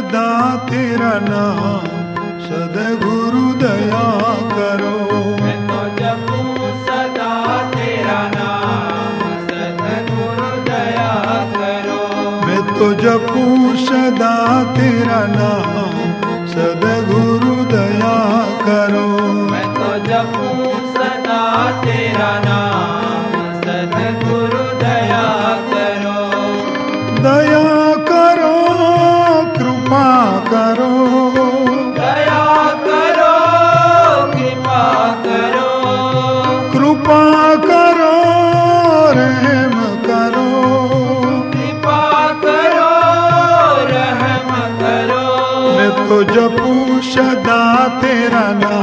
सदा तेरा नाम सदगुरु दया करो। मैं तो जपूं सदा तेरा नाम सतगुरु दया करो। मैं तो जपू सदा तेरा नाम सदगुरु दया करो। मैं तो जपूं सदा तेरा नाम सतगुरु दया करो। दया पुषदा तेरा न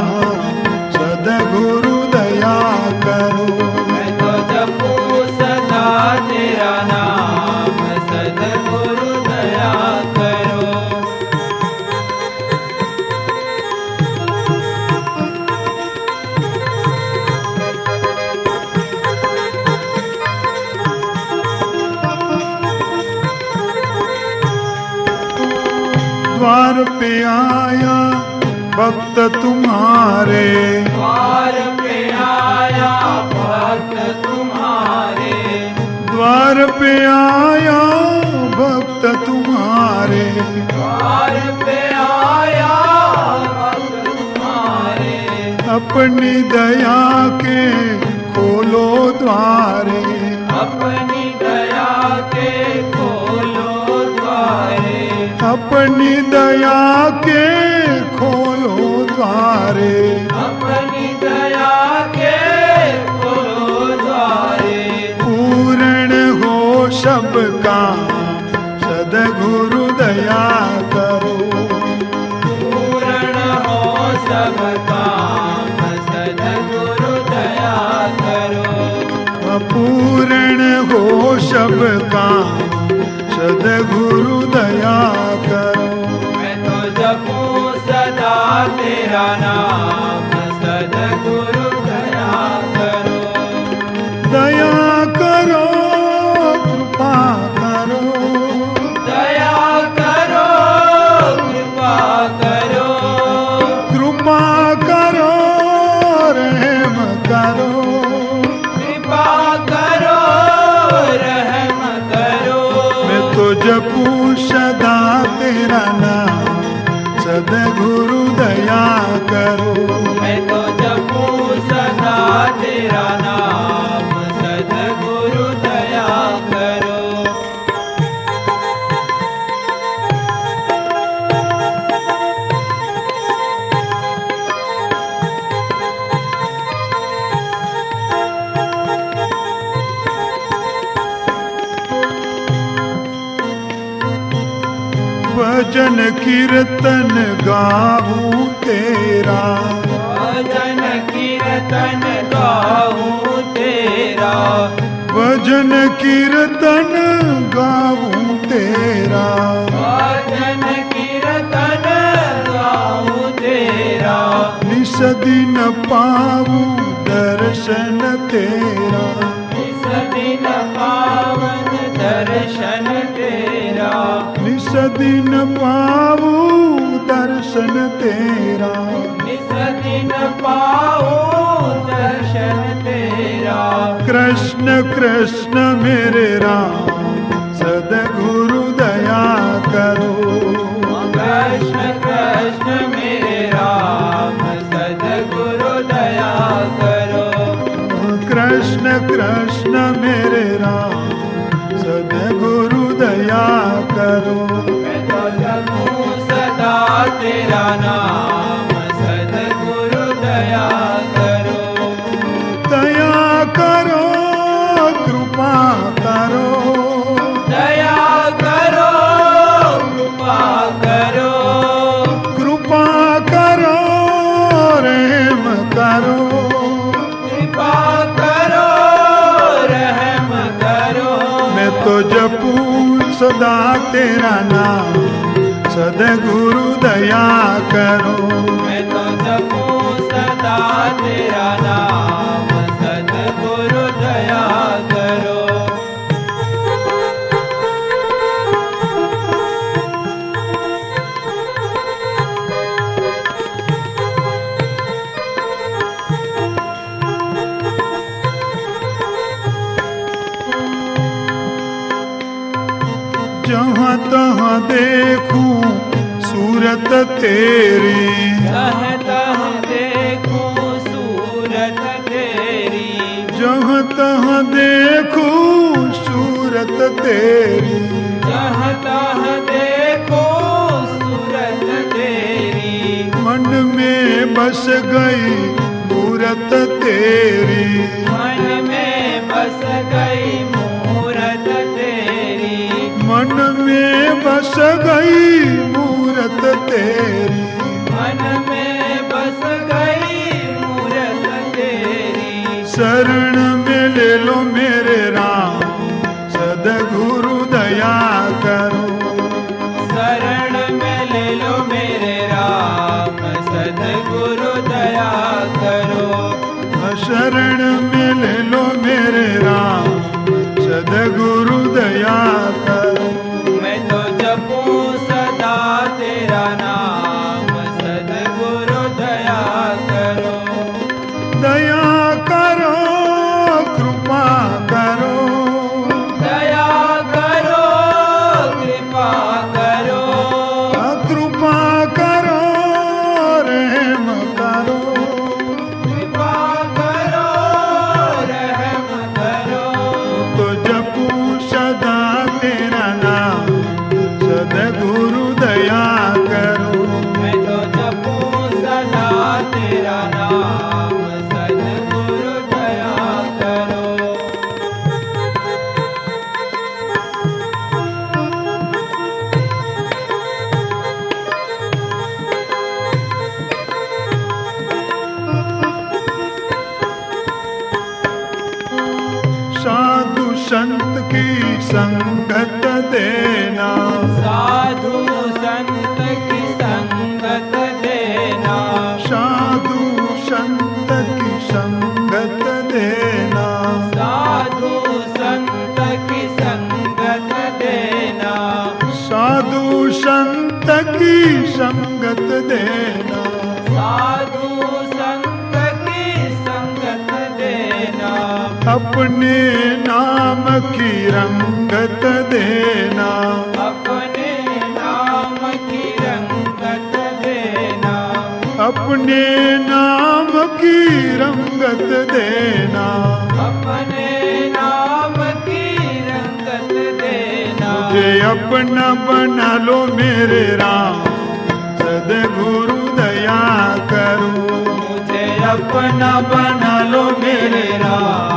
द्वार पे आया भक्त तुम्हारे। द्वार पे आया भक्त तुम्हारे। द्वार पे आया भक्त तुम्हारे। द्वार पे आया भक्त तुम्हारे। अपनी दया के खोलो द्वारे। अपनी अपनी दया के खोलो द्वारे। अपनी दया के खोलो द्वारे। पूर्ण हो सब सदगुरु दया करो। मैं तो जपूं सदा तेरा नाम सदगुरु दया करो। दया करो कृपा करो। दया करो कृपा करो। कृपा करो रहम करो। गाऊं तेरा। भजन कीर्तन गाऊं तेरा। भजन कीर्तन गाऊं तेरा। भजन कीर्तन गाऊं तेरा। निस दिन पाऊँ दर्शन तेरा। दिन पावन दर्शन तेरा। निस दिन पाऊँ दर्शन तेरा। इस दिन पाओ दर्शन तेरा। कृष्ण कृष्ण मेरे राम सदगुरु दया करो। कृष्ण कृष्ण मेरे राम सदगुरु दया करो। कृष्ण कृष्ण करो कृपा करो। दया करो कृपा करो। कृपा करो रहम करो। कृपा करो रहम करो। मैं तो जपू सदा तेरा नाम। सदगुरु दया करो। मैं तो जपूं सदा तेरा नाम। सूरत तेरी। जहाँ तहाँ सूरत तेरी। सूरत तेरी। जहाँ तहाँ देखो सूरत तेरी। मन में बस गई मूरत तेरी। मन में बस गई मूरत तेरी। मन में बस गई ले लो मेरे राम सदगुरु दया सङ्गतते देना। साधु सन्तति सङ्गत अपने नाम की रंगत देना। अपने नाम की रंगत देना। अपने नाम की रंगत देना। अपने नाम की रंगत देना। मुझे अपना बना लो मेरे राम। सदगुरु दया करो। मुझे अपना बना लो मेरे राम।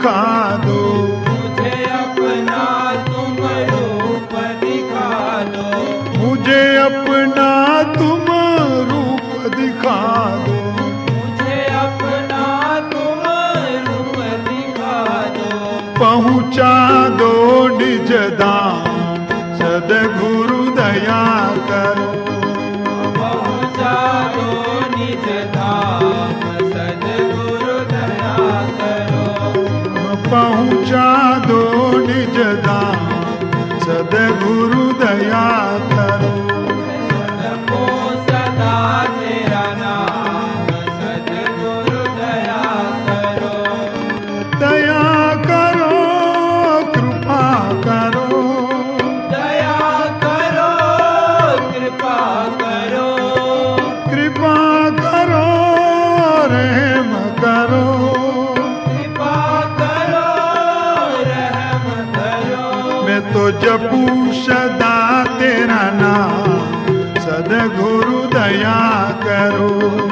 come. दया करो।